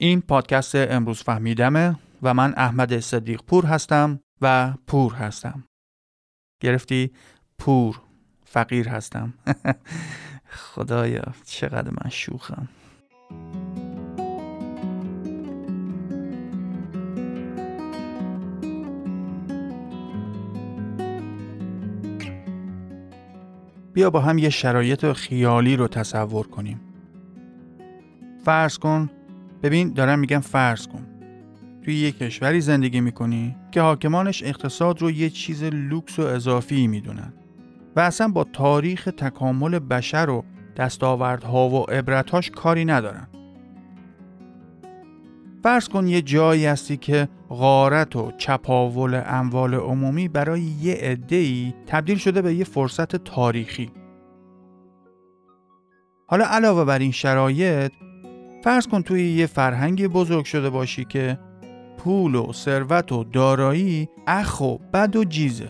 این پادکست امروز فهمیدمه و من احمد صدیق پور هستم و پور هستم. گرفتی؟ پور. فقیر هستم. خدایا چقدر من شوخم. بیا با هم یه شرایط خیالی رو تصور کنیم. فرض کن ببین دارم میگم فرض کن توی یه کشوری زندگی می‌کنی که حاکمانش اقتصاد رو یه چیز لوکس و اضافی می‌دونن و اصلا با تاریخ تکامل بشر و دستاوردها و عبرتاش کاری ندارن فرض کن یه جایی هستی که غارت و چپاول اموال عمومی برای یه عده‌ای تبدیل شده به یه فرصت تاریخی. حالا علاوه بر این شرایط فرض کن توی یه فرهنگی بزرگ شده باشی که پول و ثروت و دارایی اخ و بد و جیزه.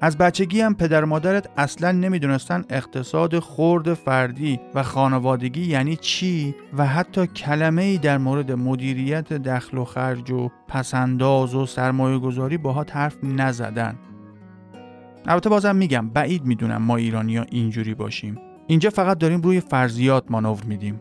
از بچگی هم پدر مادرت اصلا نمی‌دونستن اقتصاد خورد فردی و خانوادگی یعنی چی و حتی کلمه ای در مورد مدیریت دخل و خرج و پسنداز و سرمایه گذاری باهات حرف نزدن. البته بازم میگم بعید می‌دونم ما ایرانی ها اینجوری باشیم. اینجا فقط داریم روی فرضیات مانور میدیم.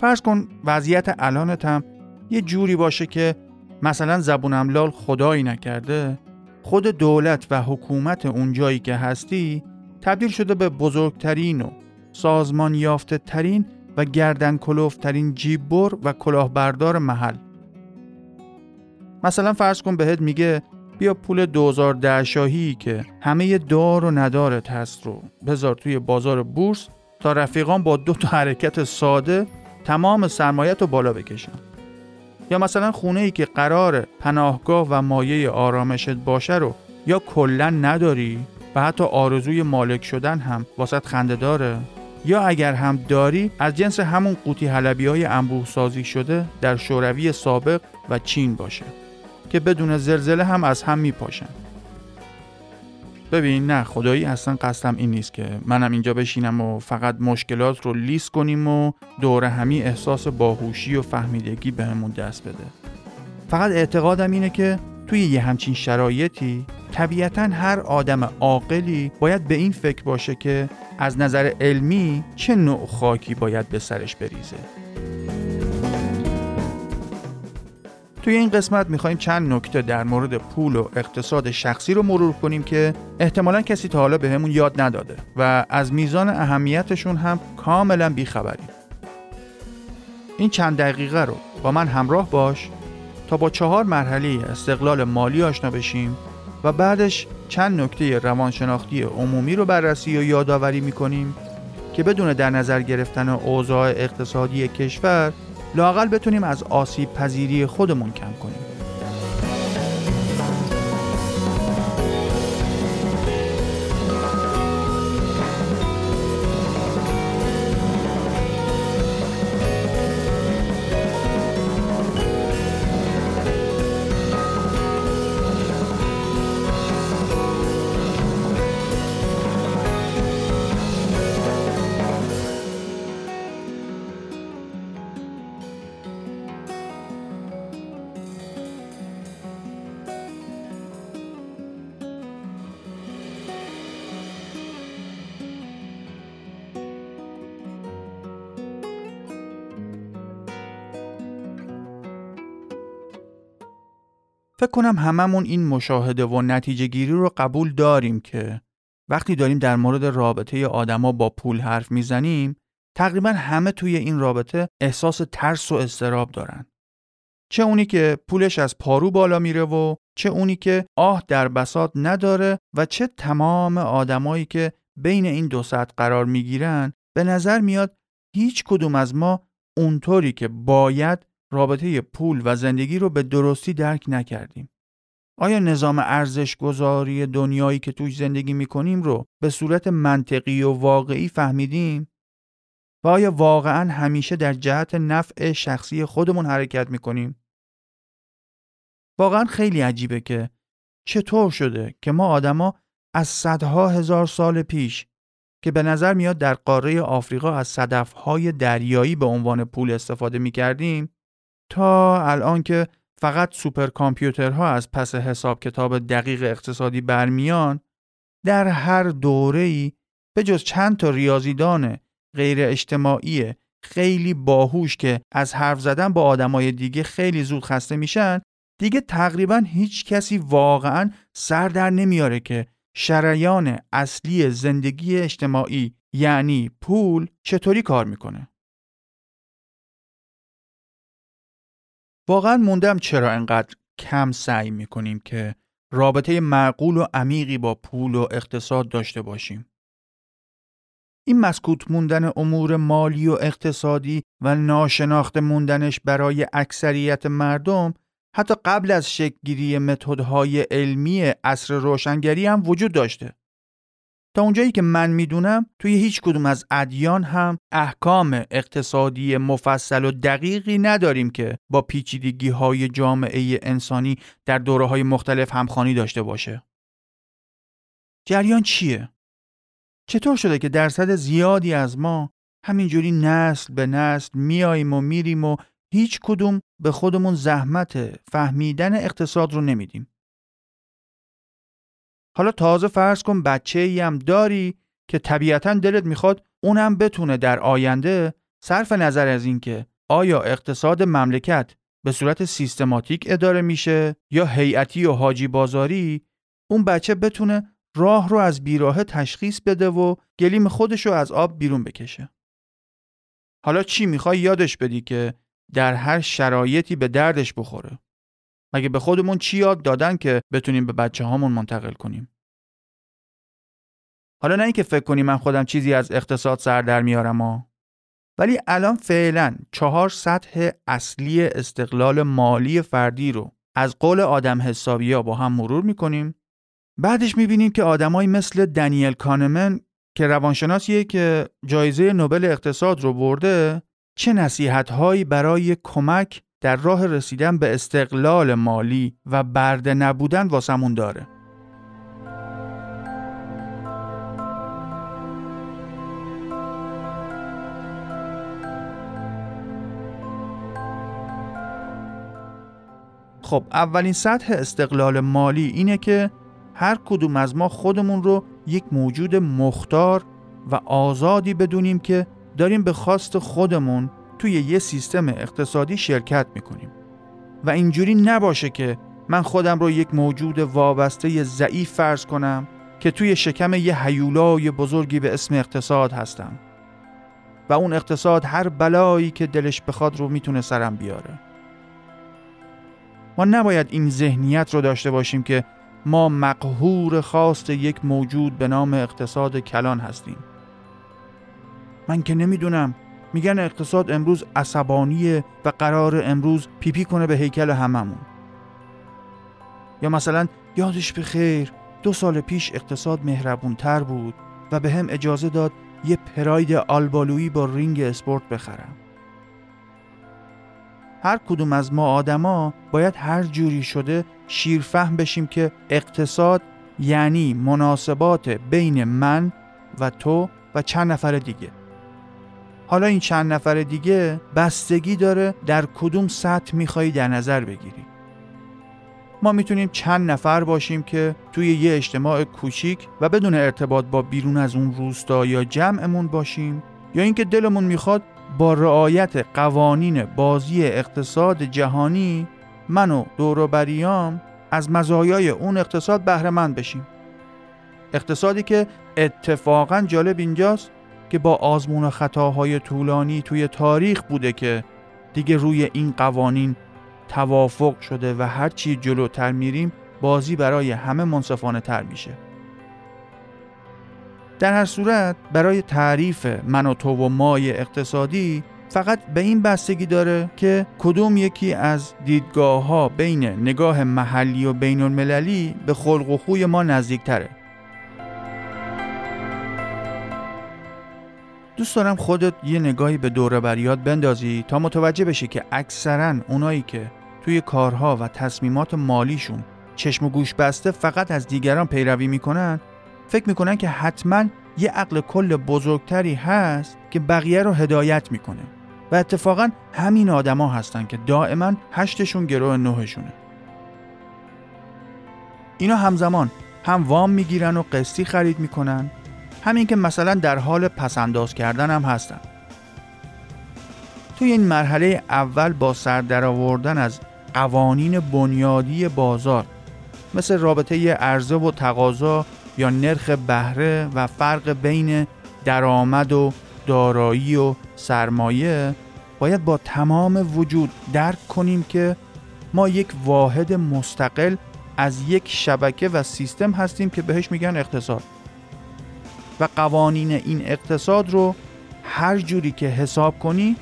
فرض کن وضعیت الانت هم یه جوری باشه که مثلا زبون املال خدایی نکرده خود دولت و حکومت اونجایی که هستی تبدیل شده به بزرگترین و سازمان یافته ترین و گردن کلوفترین جیببر و کلاهبردار محل. مثلا فرض کن بهت میگه بیا پول 2010 شاهی که همه دار و ندارت هست رو بذار توی بازار بورس تا رفیقان با دو تا حرکت ساده تمام سرمایت رو بالا بکشن یا مثلا خونه ای که قرار پناهگاه و مایه آرامشت باشه رو یا کلا نداری و حتی آرزوی مالک شدن هم واسط خنده داره؟ یا اگر هم داری از جنس همون قوطی حلبی های انبوه سازی شده در شوروی سابق و چین باشه که بدون زلزله هم از هم میپاشن. ببین نه خدایی اصلا قصدم این نیست که منم اینجا بشینم و فقط مشکلات رو لیست کنیم و دور همی احساس باهوشی و فهمیدگی بهمون دست بده. فقط اعتقادم اینه که توی یه همچین شرایطی طبیعتا هر آدم عاقلی باید به این فکر باشه که از نظر علمی چه نوع خاکی باید به سرش بریزه. توی این قسمت می‌خوایم چند نکته در مورد پول و اقتصاد شخصی رو مرور کنیم که احتمالا کسی تا حالا بهمون یاد نداده و از میزان اهمیتشون هم کاملا بیخبریم. این چند دقیقه رو با من همراه باش تا با چهار مرحله استقلال مالی آشنا بشیم و بعدش چند نکته روانشناختی عمومی رو بررسی و یادآوری می‌کنیم که بدون در نظر گرفتن اوضاع اقتصادی کشور لاقل بتونیم از آسیب پذیری خودمون کم کنیم. فکر کنم هممون این مشاهده و نتیجه گیری رو قبول داریم که وقتی داریم در مورد رابطه آدما با پول حرف می‌زنیم تقریبا همه توی این رابطه احساس ترس و استراب دارن. چه اونی که پولش از پارو بالا میره و چه اونی که آه در بساط نداره و چه تمام آدمایی که بین این دو سطح قرار می‌گیرن به نظر میاد هیچ کدوم از ما اونطوری که باید رابطه پول و زندگی رو به درستی درک نکردیم. آیا نظام ارزش گذاری دنیایی که توش زندگی می‌کنیم رو به صورت منطقی و واقعی فهمیدیم؟ و آیا واقعا همیشه در جهت نفع شخصی خودمون حرکت می‌کنیم؟ واقعا خیلی عجیبه که چطور شده که ما آدما از صدها هزار سال پیش که به نظر میاد در قاره آفریقا از صدفهای دریایی به عنوان پول استفاده می کردیم تا الان که فقط سوپر کامپیوترها از پس حساب کتاب دقیق اقتصادی برمیان در هر دوره‌ای به جز چند تا ریاضیدان غیر اجتماعی خیلی باهوش که از حرف زدن با آدمای دیگه خیلی زود خسته میشن دیگه تقریبا هیچ کسی واقعا سر در نمیاره که شریان اصلی زندگی اجتماعی یعنی پول چطوری کار می‌کنه. واقعا موندم چرا انقدر کم سعی می‌کنیم که رابطه معقول و عمیقی با پول و اقتصاد داشته باشیم. این مسکوت موندن امور مالی و اقتصادی و ناشناخته موندنش برای اکثریت مردم حتی قبل از شکلگیری متدهای علمی عصر روشنگری هم وجود داشته. تا اونجایی که من می‌دونم توی هیچ کدوم از ادیان هم احکام اقتصادی مفصل و دقیقی نداریم که با پیچیدگی های جامعه انسانی در دوره های مختلف همخانی داشته باشه. جریان چیه؟ چطور شده که درصد زیادی از ما همینجوری نسل به نسل میاییم و میریم و هیچ کدوم به خودمون زحمت فهمیدن اقتصاد رو نمیدیم؟ حالا تازه فرض کن بچه ای هم داری که طبیعتا دلت می‌خواد اونم بتونه در آینده صرف نظر از اینکه آیا اقتصاد مملکت به صورت سیستماتیک اداره میشه یا هیئتی و حاجی بازاری اون بچه بتونه راه رو از بیراه تشخیص بده و گلیم خودش رو از آب بیرون بکشه. حالا چی می‌خوای یادش بدی که در هر شرایطی به دردش بخوره؟ مگه به خودمون چی یاد دادن که بتونیم به بچه هامون منتقل کنیم؟ حالا نه اینکه فکر کنیم من خودم چیزی از اقتصاد سر در میارم ها. ولی الان فعلا چهار سطح اصلی استقلال مالی فردی رو از قول آدم حسابی ها با هم مرور می‌کنیم. بعدش می‌بینیم که آدمایی مثل دنیل کانمن که روانشناسیه که جایزه نوبل اقتصاد رو برده چه نصیحت هایی برای کمک در راه رسیدن به استقلال مالی و برده نبودن واسمون داره. خب اولین سطح استقلال مالی اینه که هر کدوم از ما خودمون رو یک موجود مختار و آزادی بدونیم که داریم به خواست خودمون توی یه سیستم اقتصادی شرکت می‌کنیم. و اینجوری نباشه که من خودم رو یک موجود وابسته ضعیف فرض کنم که توی شکم یه حیولای بزرگی به اسم اقتصاد هستم. و اون اقتصاد هر بلایی که دلش بخواد رو می‌تونه سرم بیاره. ما نباید این ذهنیت رو داشته باشیم که ما مقهور خواست یک موجود به نام اقتصاد کلان هستیم. من که نمی‌دونم میگن اقتصاد امروز عصبانیه و قراره امروز پیپی کنه به هیکل هممون. یا مثلا یادش به خیر دو سال پیش اقتصاد مهربونتر بود و بهم اجازه داد یه پراید آلبالویی با رینگ اسپورت بخرم. هر کدوم از ما آدما باید هر جوری شده شیرفهم بشیم که اقتصاد یعنی مناسبات بین من و تو و چند نفر دیگه. حالا این چند نفر دیگه بستگی داره در کدوم سطح میخوایی در نظر بگیری. ما می‌تونیم چند نفر باشیم که توی یه اجتماع کوچیک و بدون ارتباط با بیرون از اون روستا یا جمعمون باشیم یا اینکه دلمون می‌خواد با رعایت قوانین بازی اقتصاد جهانی من و دوروبریام از مزایای اون اقتصاد بهره مند بشیم. اقتصادی که اتفاقا جالب اینجاست که با آزمون و خطاهای طولانی توی تاریخ بوده که دیگه روی این قوانین توافق شده و هرچی جلوتر میریم بازی برای همه منصفانه تر میشه. در هر صورت برای تعریف من و تو و مای اقتصادی فقط به این بستگی داره که کدوم یکی از دیدگاه ها بین نگاه محلی و بین المللی به خلق و خوی ما نزدیک تره دوست دارم خودت یه نگاهی به دوره بریات بندازی تا متوجه بشی که اکثرا اونایی که توی کارها و تصمیمات مالیشون چشم و گوش بسته فقط از دیگران پیروی می‌کنن فکر می‌کنن که حتما یه عقل کل بزرگتری هست که بقیه رو هدایت می‌کنه. و اتفاقا همین آدما هستن که دائما هشتشون گروه نهشونه اینا همزمان هم وام می‌گیرن و قسطی خرید می‌کنن. همین که مثلا در حال پسنداز کردن هم هستن توی این مرحله اول با سر درآوردن از قوانین بنیادی بازار مثل رابطه عرضه و تقاضا یا نرخ بهره و فرق بین درآمد و دارایی و سرمایه باید با تمام وجود درک کنیم که ما یک واحد مستقل از یک شبکه و سیستم هستیم که بهش میگن اقتصاد. و قوانین این اقتصاد رو هر جوری که حساب کنی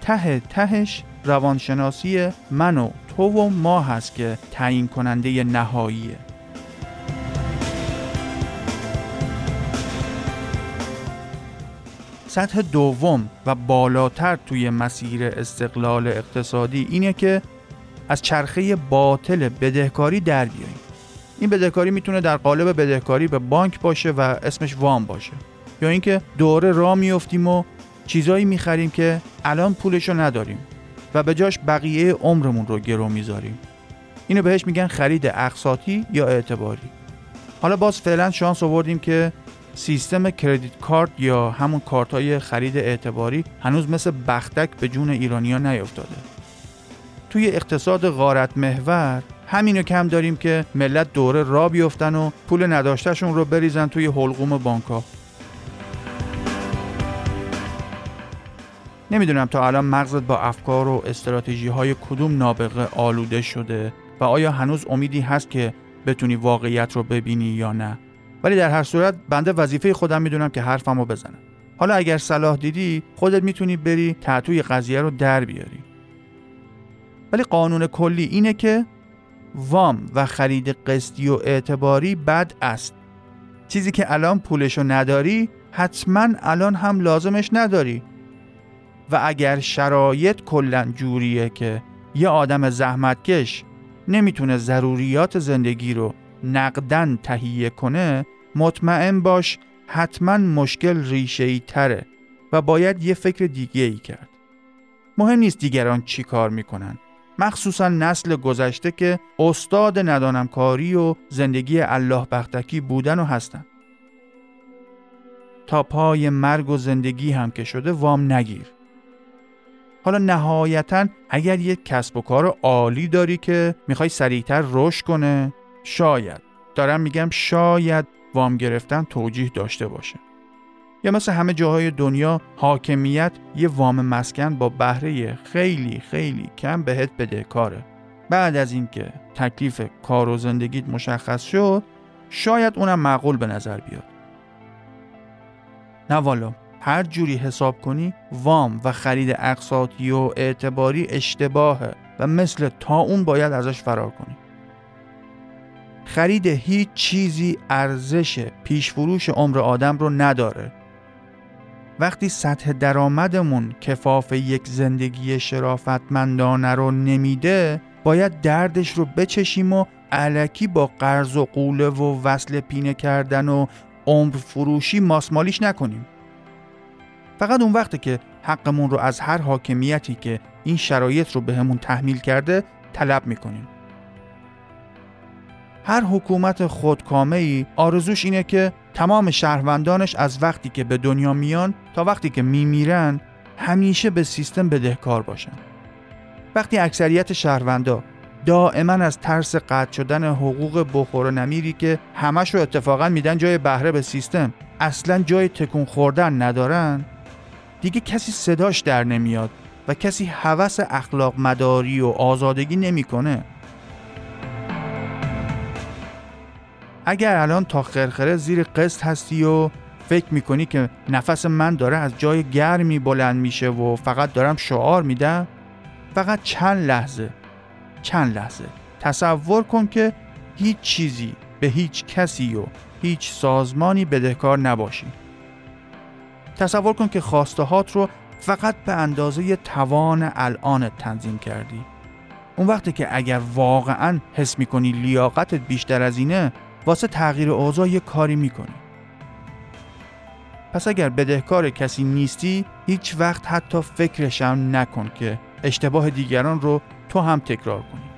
ته تهش روانشناسی من و تو و ما هست که تعیین کننده نهاییه. سطح دوم و بالاتر توی مسیر استقلال اقتصادی اینه که از چرخه باطل بدهکاری در بیاییم. این بدهکاری می‌تونه در قالب بدهکاری به بانک باشه و اسمش وام باشه. یا اینکه دوره را میفتیم و چیزایی می‌خریم که الان پولشو نداریم و به جاش بقیه عمرمون رو گرو می‌ذاریم. اینو بهش میگن خرید اقساطی یا اعتباری. حالا باز فعلا شانس آوردیم که سیستم کردیت کارت یا همون کارت های خرید اعتباری هنوز مثل بختک به جون ایرانیا نیفتاده. توی اقتصاد غارت محور همینو کم داریم که ملت دوره را بیفتن و پول نداشتهشون رو بریزن توی حلقوم بانکا. نمی‌دونم تا الان مغزت با افکار و استراتژی های کدوم نابغه آلوده شده و آیا هنوز امیدی هست که بتونی واقعیت رو ببینی یا نه؟ ولی در هر صورت بنده وظیفه خودم می‌دونم که حرفمو بزنم. حالا اگر صلاح دیدی خودت می‌تونی بری تعطوی قضیه رو در بیاری. ولی قانون کلی اینه که وام و خرید قسطی و اعتباری بد است. چیزی که الان پولشو نداری حتما الان هم لازمش نداری. و اگر شرایط کلا جوریه که یه آدم زحمتکش نمی‌تونه ضروریات زندگی رو نقدن تهیه کنه مطمئن باش حتما مشکل ریشه ای تره و باید یه فکر دیگه ای کرد. مهم نیست دیگران چی کار می‌کنن. مخصوصا نسل گذشته که استاد ندانمکاری و زندگی الله بختکی بودن و هستن. تا پای مرگ و زندگی هم که شده وام نگیر. حالا نهایتا اگر یک کسب و کار عالی داری که می‌خوای سریعتر رشد کنه شاید. دارم میگم شاید وام گرفتن توجیه داشته باشه. یا مثل همه جاهای دنیا حاکمیت یه وام مسکن با بهره خیلی خیلی کم بهت بده کاره. بعد از اینکه تکلیف کار و زندگیت مشخص شد شاید اونم معقول به نظر بیاد. نه والا هر جوری حساب کنی وام و خرید اقساطی و اعتباری اشتباهه و مثل تا اون باید ازش فرار کنی. خرید هیچ چیزی ارزش پیشفروش عمر آدم رو نداره. وقتی سطح درآمدمون کفاف یک زندگی شرافتمندانه رو نمیده باید دردش رو بچشیم و علکی با قرض و قوله و وصل پینه کردن و عمر فروشی ماسمالیش نکنیم. فقط اون وقته که حقمون رو از هر حاکمیتی که این شرایط رو بهمون به تحمیل کرده طلب می‌کنیم. هر حکومت خودکامه ای آرزوش اینه که تمام شهروندانش از وقتی که به دنیا میان تا وقتی که میمیرن همیشه به سیستم بدهکار باشن. وقتی اکثریت شهروندا دائما از ترس قطع شدن حقوق بخور و نمیری که همش رو اتفاقا میدن جای بهره به سیستم اصلا جای تکون خوردن ندارن دیگه کسی صداش در نمیاد و کسی هوس اخلاق مداری و آزادگی نمی‌کنه اگر الان تا خرخره زیر قسط هستی و فکر می‌کنی که نفس من داره از جای گرمی بلند میشه و فقط دارم شعار میدم فقط چند لحظه چند لحظه تصور کن که هیچ چیزی به هیچ کسی و هیچ سازمانی بدهکار نباشی. تصور کن که هات رو فقط به اندازه توان الان تنظیم کردی. اون وقتی که اگر واقعا حس می‌کنی لیاقتت بیشتر از اینه واسه تغییر اوضاع یه کاری می‌کنی. پس اگر بدهکار کسی نیستی هیچ وقت حتی فکرشم نکن که اشتباه دیگران رو تو هم تکرار کنی.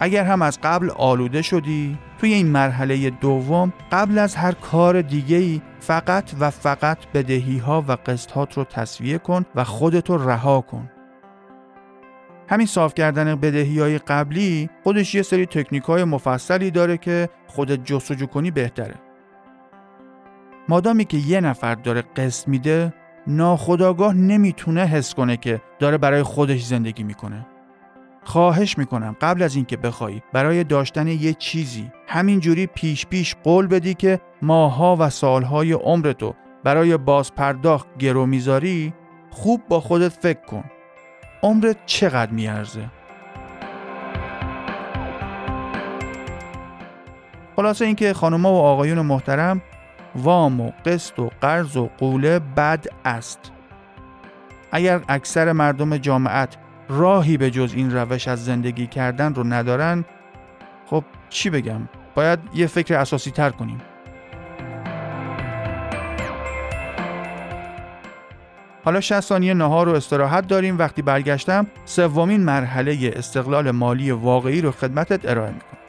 اگر هم از قبل آلوده شدی توی این مرحله دوم قبل از هر کار دیگه ای فقط و فقط بدهی ها و قسط رو تصویه کن و خودتو رها کن. همین صاف کردن بدهی های قبلی خودش یه سری تکنیک های مفصلی داره که خودت جستجو کنی بهتره. مادامی که یه نفر داره قسط میده ناخداگاه نمی‌تونه حس کنه که داره برای خودش زندگی می‌کنه. خواهش می‌کنم قبل از اینکه بخوای برای داشتن یه چیزی همینجوری پیش پیش قول بدی که ماها و سالهای عمرتو برای بازپرداخت گرو می‌ذاری خوب با خودت فکر کن. عمرت چقدر میارزه؟ خلاصه اینکه خانوما و آقایون محترم وام و قسط و قرض و قوله بد است. اگر اکثر مردم جامعت راهی به جز این روش از زندگی کردن رو ندارن خب چی بگم؟ باید یه فکر اساسی تر کنیم. حالا 60 ثانیه نهار و استراحت داریم. وقتی برگشتم سومین مرحله استقلال مالی واقعی رو خدمتت ارائه می‌کنم.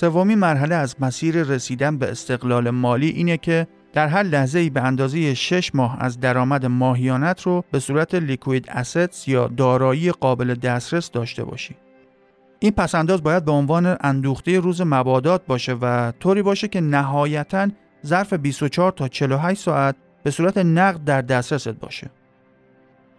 سومین مرحله از مسیر رسیدن به استقلال مالی اینه که در هر لحظه ای به اندازه 6 ماه از درآمد ماهیانت رو به صورت لیکوید اسیتس یا دارایی قابل دسترس داشته باشی. این پسنداز باید به عنوان اندوخته روز مبادات باشه و طوری باشه که نهایتا ظرف 24 تا 48 ساعت به صورت نقد در دسترست باشه.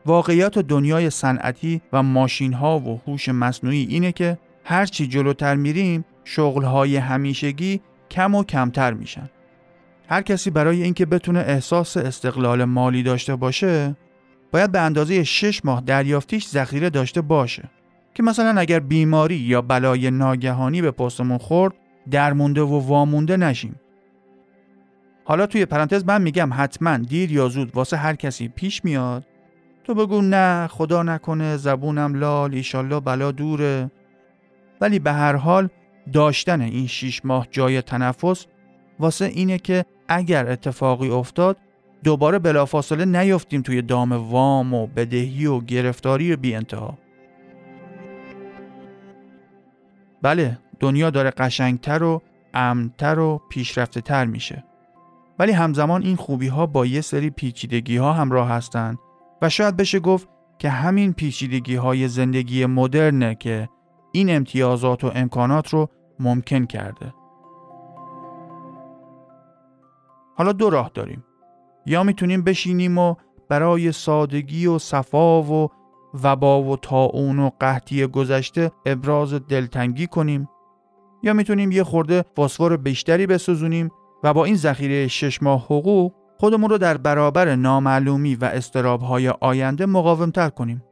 واقعیات دنیای صنعتی و ماشین ها و هوش مصنوعی اینه که هرچی جلوتر میریم شغلهای همیشگی کم و کمتر میشن. هر کسی برای اینکه بتونه احساس استقلال مالی داشته باشه باید به اندازه 6 ماه دریافتیش ذخیره داشته باشه که مثلا اگر بیماری یا بلای ناگهانی به پستمون خورد درمونده و وامونده نشیم. حالا توی پرانتز من میگم حتما دیر یا زود واسه هر کسی پیش میاد. تو بگو نه خدا نکنه زبونم لال ایشالله بلا دوره. ولی به هر حال داشتن این شیش ماه جای تنفس واسه اینه که اگر اتفاقی افتاد دوباره بلافاصله نیفتیم توی دام وام و بدهی و گرفتاری بی انتها. بله دنیا داره قشنگتر و امنتر و پیشرفته تر میشه ولی همزمان این خوبی ها با یه سری پیچیدگی ها همراه هستن و شاید بشه گفت که همین پیچیدگی های زندگی مدرنه که این امتیازات و امکانات رو ممکن کرده. حالا دو راه داریم. یا می‌تونیم بشینیم و برای سادگی و صفا و وبا و تاون و قحطی گذشته ابراز دلتنگی کنیم یا می‌تونیم یه خورده فسفر بیشتری بسوزونیم و با این ذخیره شش ماه حقوق خودمون رو در برابر نامعلومی و استرابهای آینده مقاومتر کنیم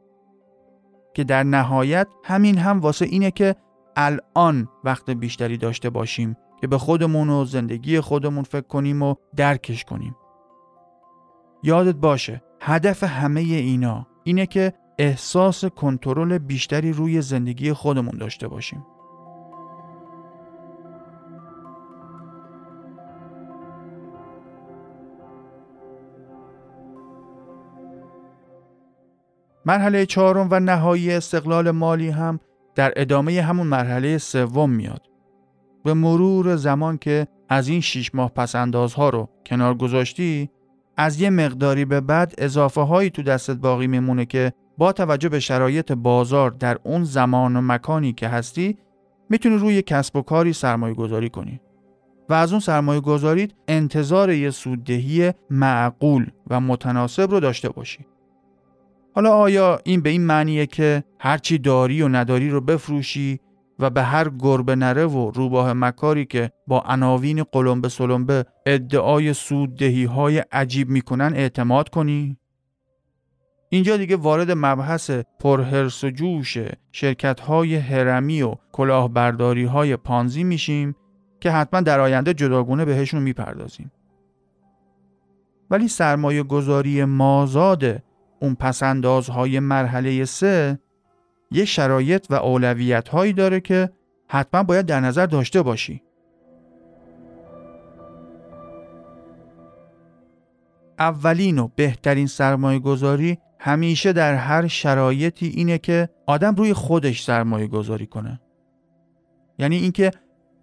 که در نهایت همین هم واسه اینه که الان وقت بیشتری داشته باشیم که به خودمون و زندگی خودمون فکر کنیم و درکش کنیم. یادت باشه هدف همه اینا اینه که احساس کنترل بیشتری روی زندگی خودمون داشته باشیم. مرحله چهارم و نهایی استقلال مالی هم در ادامه همون مرحله سوم میاد. به مرور زمان که از این شیش ماه پس اندازها رو کنار گذاشتی از یه مقداری به بعد اضافه هایی تو دستت باقی میمونه که با توجه به شرایط بازار در اون زمان و مکانی که هستی می‌تونی روی کسب و کاری سرمایه گذاری کنی و از اون سرمایه گذاریت انتظار یه سوددهی معقول و متناسب رو داشته باشی حالا آیا این به این معنیه که هرچی داری و نداری رو بفروشی و به هر گربه نره و روباه مکاری که با عناوین قلمبه سلمبه ادعای سوددهی های عجیب می‌کنن اعتماد کنی؟ اینجا دیگه وارد مبحث پرهرس و جوش شرکت های هرمی و کلاهبرداری های پانزی میشیم که حتما در آینده جداگونه بهشون می‌پردازیم. ولی سرمایه گذاری مازاد اون پسندازهای مرحله سه یه شرایط و اولویت هایی داره که حتما باید در نظر داشته باشی. اولین و بهترین سرمایه گذاری همیشه در هر شرایطی اینه که آدم روی خودش سرمایه گذاری کنه. یعنی اینکه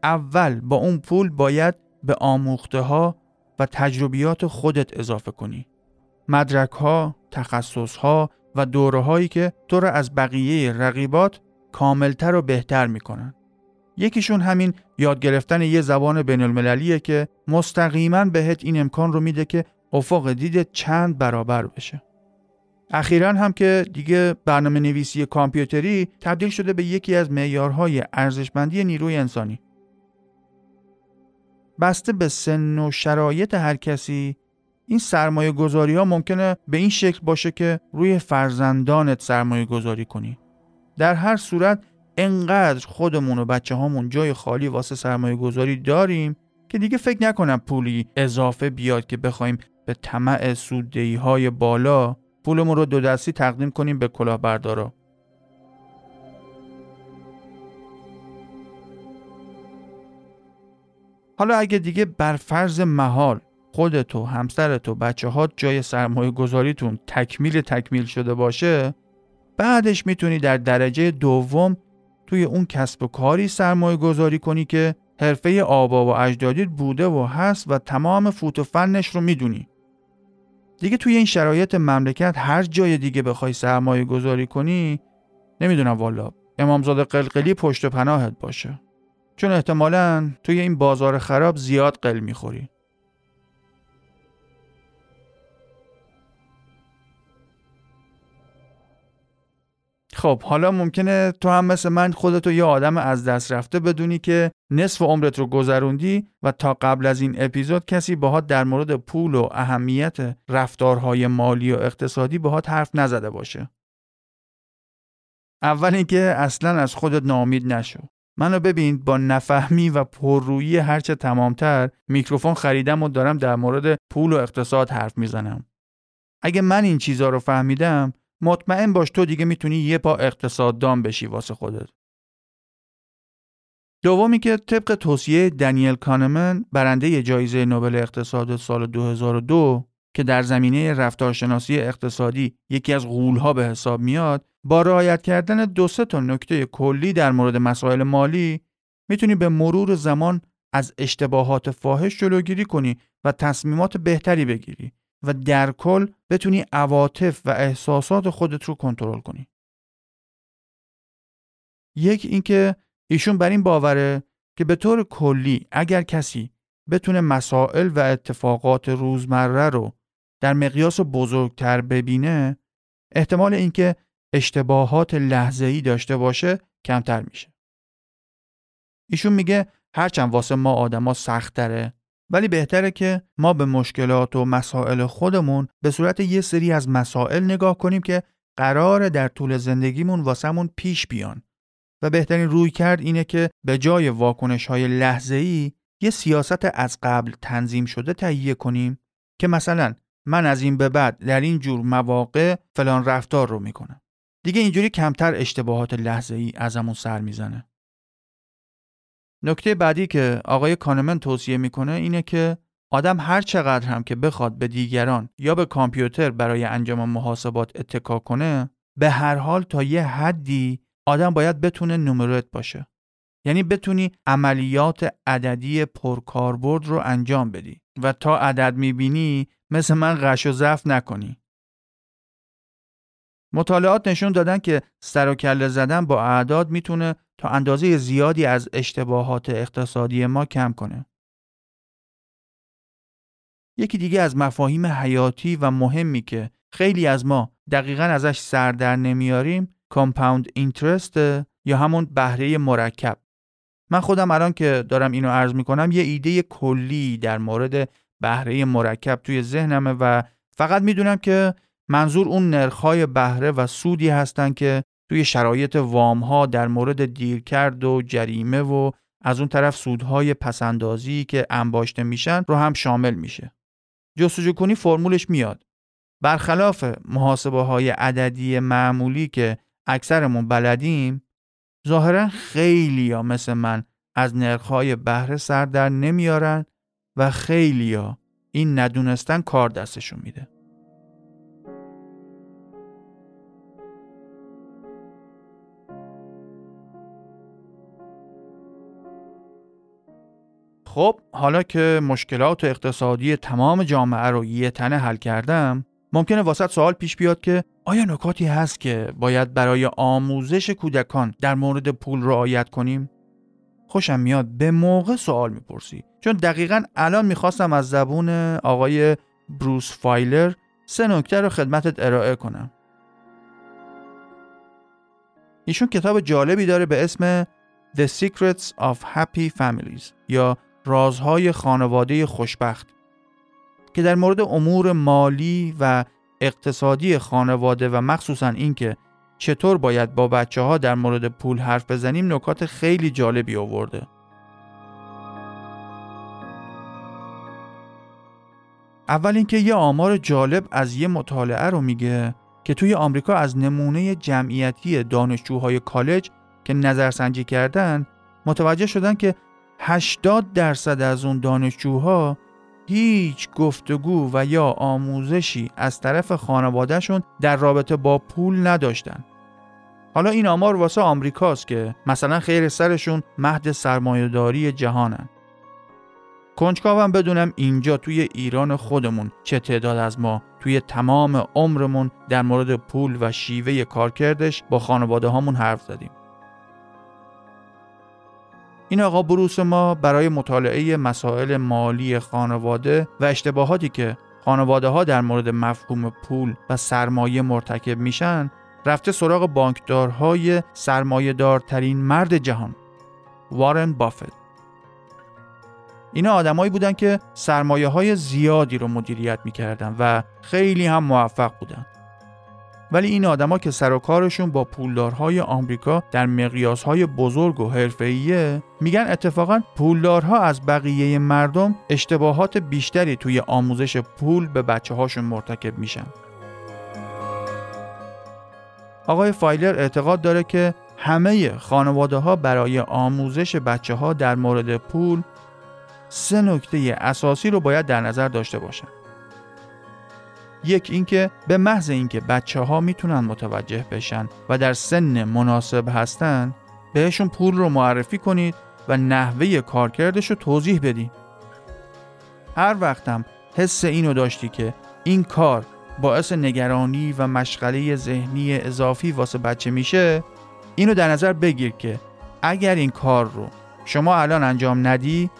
اول با اون پول باید به آموخته ها و تجربیات خودت اضافه کنی. مدرک ها، تخصص ها و دوره هایی که تو را از بقیه رقیبات کاملتر و بهتر می‌کنن. یکیشون همین یاد گرفتن یه زبان بین المللیه که مستقیما بهت این امکان رو میده که افق دیده چند برابر بشه. اخیرا هم که دیگه برنامه نویسی کامپیوتری تبدیل شده به یکی از معیارهای ارزشمندی نیروی انسانی. بسته به سن و شرایط هر کسی این سرمایه گذاری ها ممکنه به این شکل باشه که روی فرزندانت سرمایه گذاری کنی. در هر صورت انقدر خودمون و بچه هامون جای خالی واسه سرمایه گذاری داریم که دیگه فکر نکنم پولی اضافه بیاد که بخوایم به طمع سوددهی های بالا پولمون رو دو دستی تقدیم کنیم به کلاهبردارا. حالا اگه دیگه بر فرض محال خودت و همسرت و بچه ها جای سرمایه گذاریتون تکمیل تکمیل شده باشه بعدش می‌تونی در درجه دوم توی اون کسب و کاری سرمایه گذاری کنی که حرفه آبا و اجدادیت بوده و هست و تمام فوت و فنش رو می‌دونی. دیگه توی این شرایط مملکت هر جای دیگه بخوای سرمایه گذاری کنی نمی‌دونم والا امامزاده قلقلی پشت پناهت باشه. چون احتمالا توی این بازار خراب زیاد قل می‌خوری. خب حالا ممکنه تو هم مثل من خودتو یه آدم از دست رفته بدونی که نصف عمرت رو گذروندی و تا قبل از این اپیزود کسی باهات در مورد پول و اهمیت رفتارهای مالی و اقتصادی باهات حرف نزده باشه. اول اینکه اصلا از خودت ناامید نشو. منو ببین با نفهمی و پررویی هرچه تمامتر میکروفون خریدم و دارم در مورد پول و اقتصاد حرف می‌زنم. اگه من این چیزها رو فهمیدم مطمئن باش تو دیگه می‌تونی یه پا اقتصاددان بشی واسه خودت. دومی که طبق توصیه دنیل کانمن برنده جایزه نوبل اقتصاد سال 2002 که در زمینه رفتارشناسی اقتصادی یکی از غولها به حساب میاد با رعایت کردن دو سه تا نکته کلی در مورد مسائل مالی می‌تونی به مرور زمان از اشتباهات فاحش جلوگیری کنی و تصمیمات بهتری بگیری و در کل بتونی عواطف و احساسات خودت رو کنترل کنی. یک اینکه ایشون بر این باوره که به طور کلی اگر کسی بتونه مسائل و اتفاقات روزمره رو در مقیاس بزرگتر ببینه احتمال اینکه اشتباهات لحظه‌ای داشته باشه کمتر میشه. ایشون میگه هرچند واسه ما آدما سخت داره ولی بهتره که ما به مشکلات و مسائل خودمون به صورت یه سری از مسائل نگاه کنیم که قرار در طول زندگیمون واسمون پیش بیان. و بهترین روی کرد اینه که به جای واکنش های لحظه ای یه سیاست از قبل تنظیم شده تهیه کنیم که مثلا من از این به بعد در این جور مواقع فلان رفتار رو می‌کنم. دیگه اینجوری کمتر اشتباهات لحظه ای ازمون سر می‌زنه. نکته بعدی که آقای کانمن توصیه می‌کنه اینه که آدم هر چقدر هم که بخواد به دیگران یا به کامپیوتر برای انجام محاسبات اتکا کنه به هر حال تا یه حدی آدم باید بتونه نمرت باشه یعنی بتونی عملیات عددی پرکاربرد رو انجام بدی و تا عدد می‌بینی مثل من غش و ضعف نکنی. مطالعات نشون دادن که سر و کله زدن با اعداد می‌تونه تا اندازه زیادی از اشتباهات اقتصادی ما کم کنه. یکی دیگه از مفاهیم حیاتی و مهمی که خیلی از ما دقیقا ازش سر در نمیاریم کامپاوند اینترست یا همون بهره مرکب من خودم الان که دارم اینو عرض می‌کنم یه ایده کلی در مورد بهره مرکب توی ذهنمه و فقط می‌دونم که منظور اون نرخهای بهره و سودی هستن که توی شرایط وام ها در مورد دیرکرد و جریمه و از اون طرف سودهای پسندازی که انباشته میشن رو هم شامل میشه. جستجو کنی فرمولش میاد. برخلاف محاسبه های عددی معمولی که اکثرمون بلدیم ظاهرا خیلی ها مثل من از نرخهای بهره سر در نمیارن و خیلی ها این ندونستن کار دستشون میده. خب حالا که مشکلات اقتصادی تمام جامعه رو یه تنه حل کردم ممکنه واسط سوال پیش بیاد که آیا نکاتی هست که باید برای آموزش کودکان در مورد پول رعایت کنیم؟ خوشم میاد به موقع سوال می‌پرسی چون دقیقا الان می‌خواستم از زبون آقای بروس فایلر سه نکته رو خدمتت ارائه کنم ایشون کتاب جالبی داره به اسم The Secrets of Happy Families یا رازهای خانواده خوشبخت که در مورد امور مالی و اقتصادی خانواده و مخصوصا اینکه چطور باید با بچه ها در مورد پول حرف بزنیم نکات خیلی جالبی آورده. اول اینکه یه آمار جالب از یه مطالعه رو میگه که توی آمریکا از نمونه جمعیتی دانشجوهای کالج که نظرسنجی کردن متوجه شدن که 80 درصد از اون دانشجوها هیچ گفتگو و یا آموزشی از طرف خانوادهشون در رابطه با پول نداشتن. حالا این آمار واسه آمریکاست که مثلا خیر سرشون مهد سرمایهداری جهانن. کنجکاوم بدونم اینجا توی ایران خودمون چه تعداد از ما توی تمام عمرمون در مورد پول و شیوه کارکردش با خانواده هامون حرف زدیم. این آقا بروس ما برای مطالعه مسائل مالی خانواده و اشتباهاتی که خانواده ها در مورد مفهوم پول و سرمایه مرتکب میشن رفته سراغ بانکدارهای سرمایه دارترین مرد جهان وارن بافت. اینا آدمایی بودن که سرمایه های زیادی رو مدیریت می‌کردن و خیلی هم موفق بودن. ولی این آدما که سر و کارشون با پولدارهای آمریکا در مقیاسهای بزرگ و حرفه‌ایه میگن اتفاقا پولدارها از بقیه مردم اشتباهات بیشتری توی آموزش پول به بچه هاشون مرتکب میشن. آقای فایلر اعتقاد داره که همه خانواده ها برای آموزش بچه ها در مورد پول سه نکته اساسی رو باید در نظر داشته باشند. یک اینکه به محض اینکه بچه ها می‌تونن متوجه بشن و در سن مناسب هستن بهشون پول رو معرفی کنید و نحوه کارکردش رو توضیح بدین. هر وقتم حس اینو داشتی که این کار باعث نگرانی و مشغله ذهنی اضافی واسه بچه میشه اینو در نظر بگیر که اگر این کار رو شما الان انجام ندی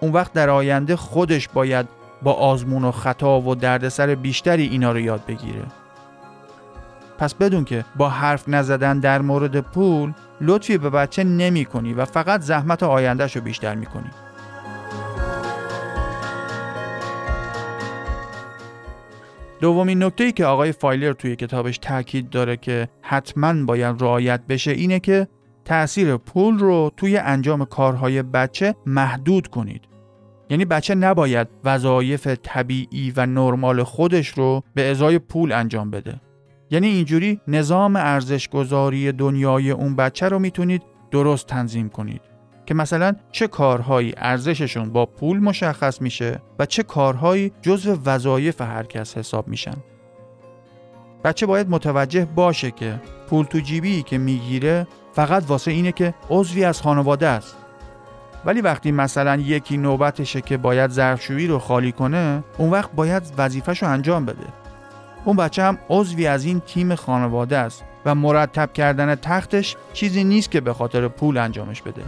اون وقت در آینده خودش باید با آزمون و خطا و دردسر بیشتری اینا رو یاد بگیره پس بدون که با حرف نزدن در مورد پول لطفی به بچه نمی کنی و فقط زحمت آیندهش رو بیشتر می کنی. دومین نکته ای که آقای فایلر توی کتابش تاکید داره که حتما باید رعایت بشه اینه که تأثیر پول رو توی انجام کارهای بچه محدود کنید. یعنی بچه نباید وظایف طبیعی و نرمال خودش رو به ازای پول انجام بده. یعنی اینجوری نظام ارزشگذاری دنیای اون بچه رو می‌تونید درست تنظیم کنید. که مثلا چه کارهایی ارزششون با پول مشخص میشه و چه کارهایی جزو وظایف هر کس حساب میشن. بچه باید متوجه باشه که پول تو جیبی که می‌گیره فقط واسه اینه که عضوی از خانواده است. ولی وقتی مثلا یکی نوبتشه که باید ظرفشویی رو خالی کنه اون وقت باید وظیفش رو انجام بده. اون بچه هم عضوی از این تیم خانواده است و مرتب کردن تختش چیزی نیست که به خاطر پول انجامش بده.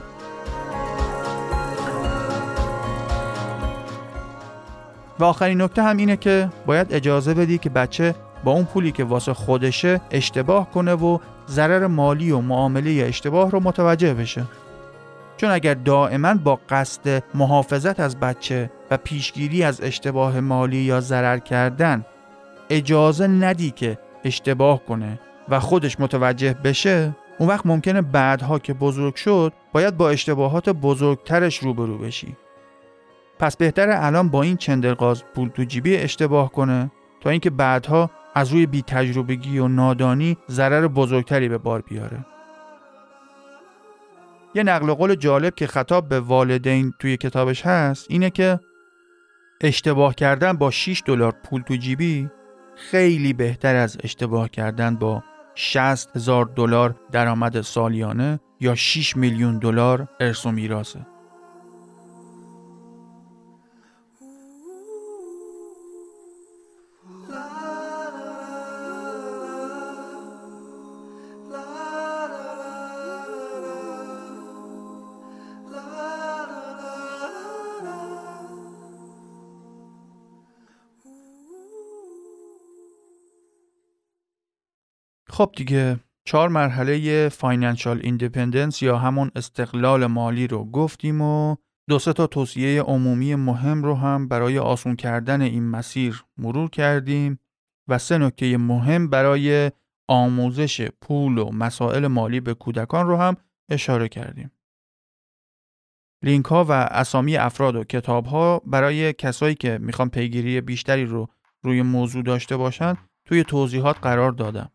و آخرین نکته هم اینه که باید اجازه بدی که بچه با اون پولی که واسه خودشه اشتباه کنه و ضرر مالی و معامله اشتباه رو متوجه بشه. چون اگر دائما با قصد محافظت از بچه و پیشگیری از اشتباه مالی یا ضرر کردن اجازه ندی که اشتباه کنه و خودش متوجه بشه اون وقت ممکنه بعدها که بزرگ شد باید با اشتباهات بزرگترش روبرو بشی. پس بهتره الان با این چندرغاز پول تو جیبی اشتباه کنه تا اینکه بعدها از روی بی تجربگی و نادانی ضرر بزرگتری به بار بیاره. یه نقل قول جالب که خطاب به والدین توی کتابش هست اینه که اشتباه کردن با 6 دلار پول تو جیبی خیلی بهتر از اشتباه کردن با 60 هزار دلار درآمد سالیانه یا 6 میلیون دلار ارث و میراثه. خب دیگه چهار مرحله financial independence یا همون استقلال مالی رو گفتیم و دو سه تا توصیه عمومی مهم رو هم برای آسون کردن این مسیر مرور کردیم و سه نکته مهم برای آموزش پول و مسائل مالی به کودکان رو هم اشاره کردیم. لینک ها و اسامی افراد و کتاب ها برای کسایی که می‌خوان پیگیری بیشتری رو روی موضوع داشته باشن توی توضیحات قرار دادم.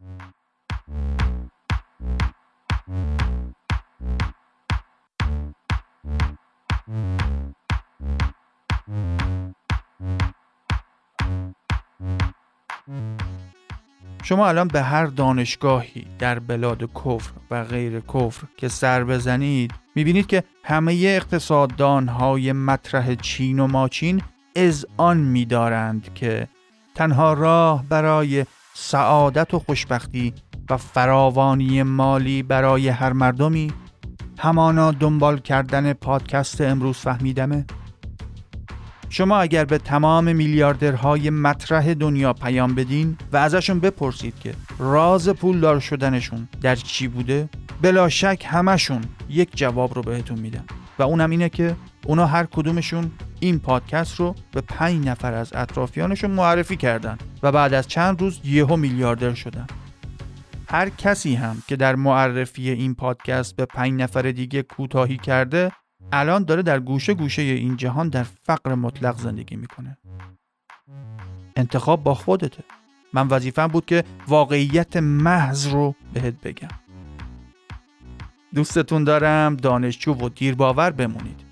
شما الان به هر دانشگاهی در بلاد کفر و غیر کفر که سر بزنید می‌بینید که همه اقتصاددان های مطرح چین و ماچین از آن میدارند که تنها راه برای سعادت و خوشبختی و فراوانی مالی برای هر مردمی همانا دنبال کردن پادکست امروز فهمیدمه؟ شما اگر به تمام میلیاردرهای مطرح دنیا پیام بدین و ازشون بپرسید که راز پولدار شدنشون در چی بوده بلا شک همشون یک جواب رو بهتون میدن و اونم اینه که اونا هر کدومشون این پادکست رو به پنج نفر از اطرافیانشون معرفی کردن و بعد از چند روز یهو میلیاردر شدن. هر کسی هم که در معرفی این پادکست به پنج نفر دیگه کوتاهی کرده الان داره در گوشه گوشه این جهان در فقر مطلق زندگی می‌کنه. انتخاب با خودته. من وظیفم بود که واقعیت محض رو بهت بگم. دوستتون دارم دانشجو و دیر باور بمونید.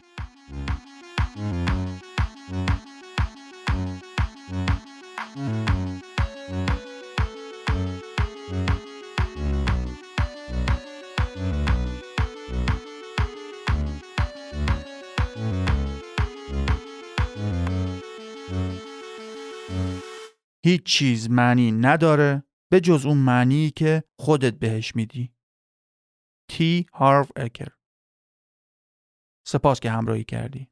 هیچ چیز معنی نداره به جز اون معنی که خودت بهش میدی. تی هارو اکر سپاس که همراهی کردی.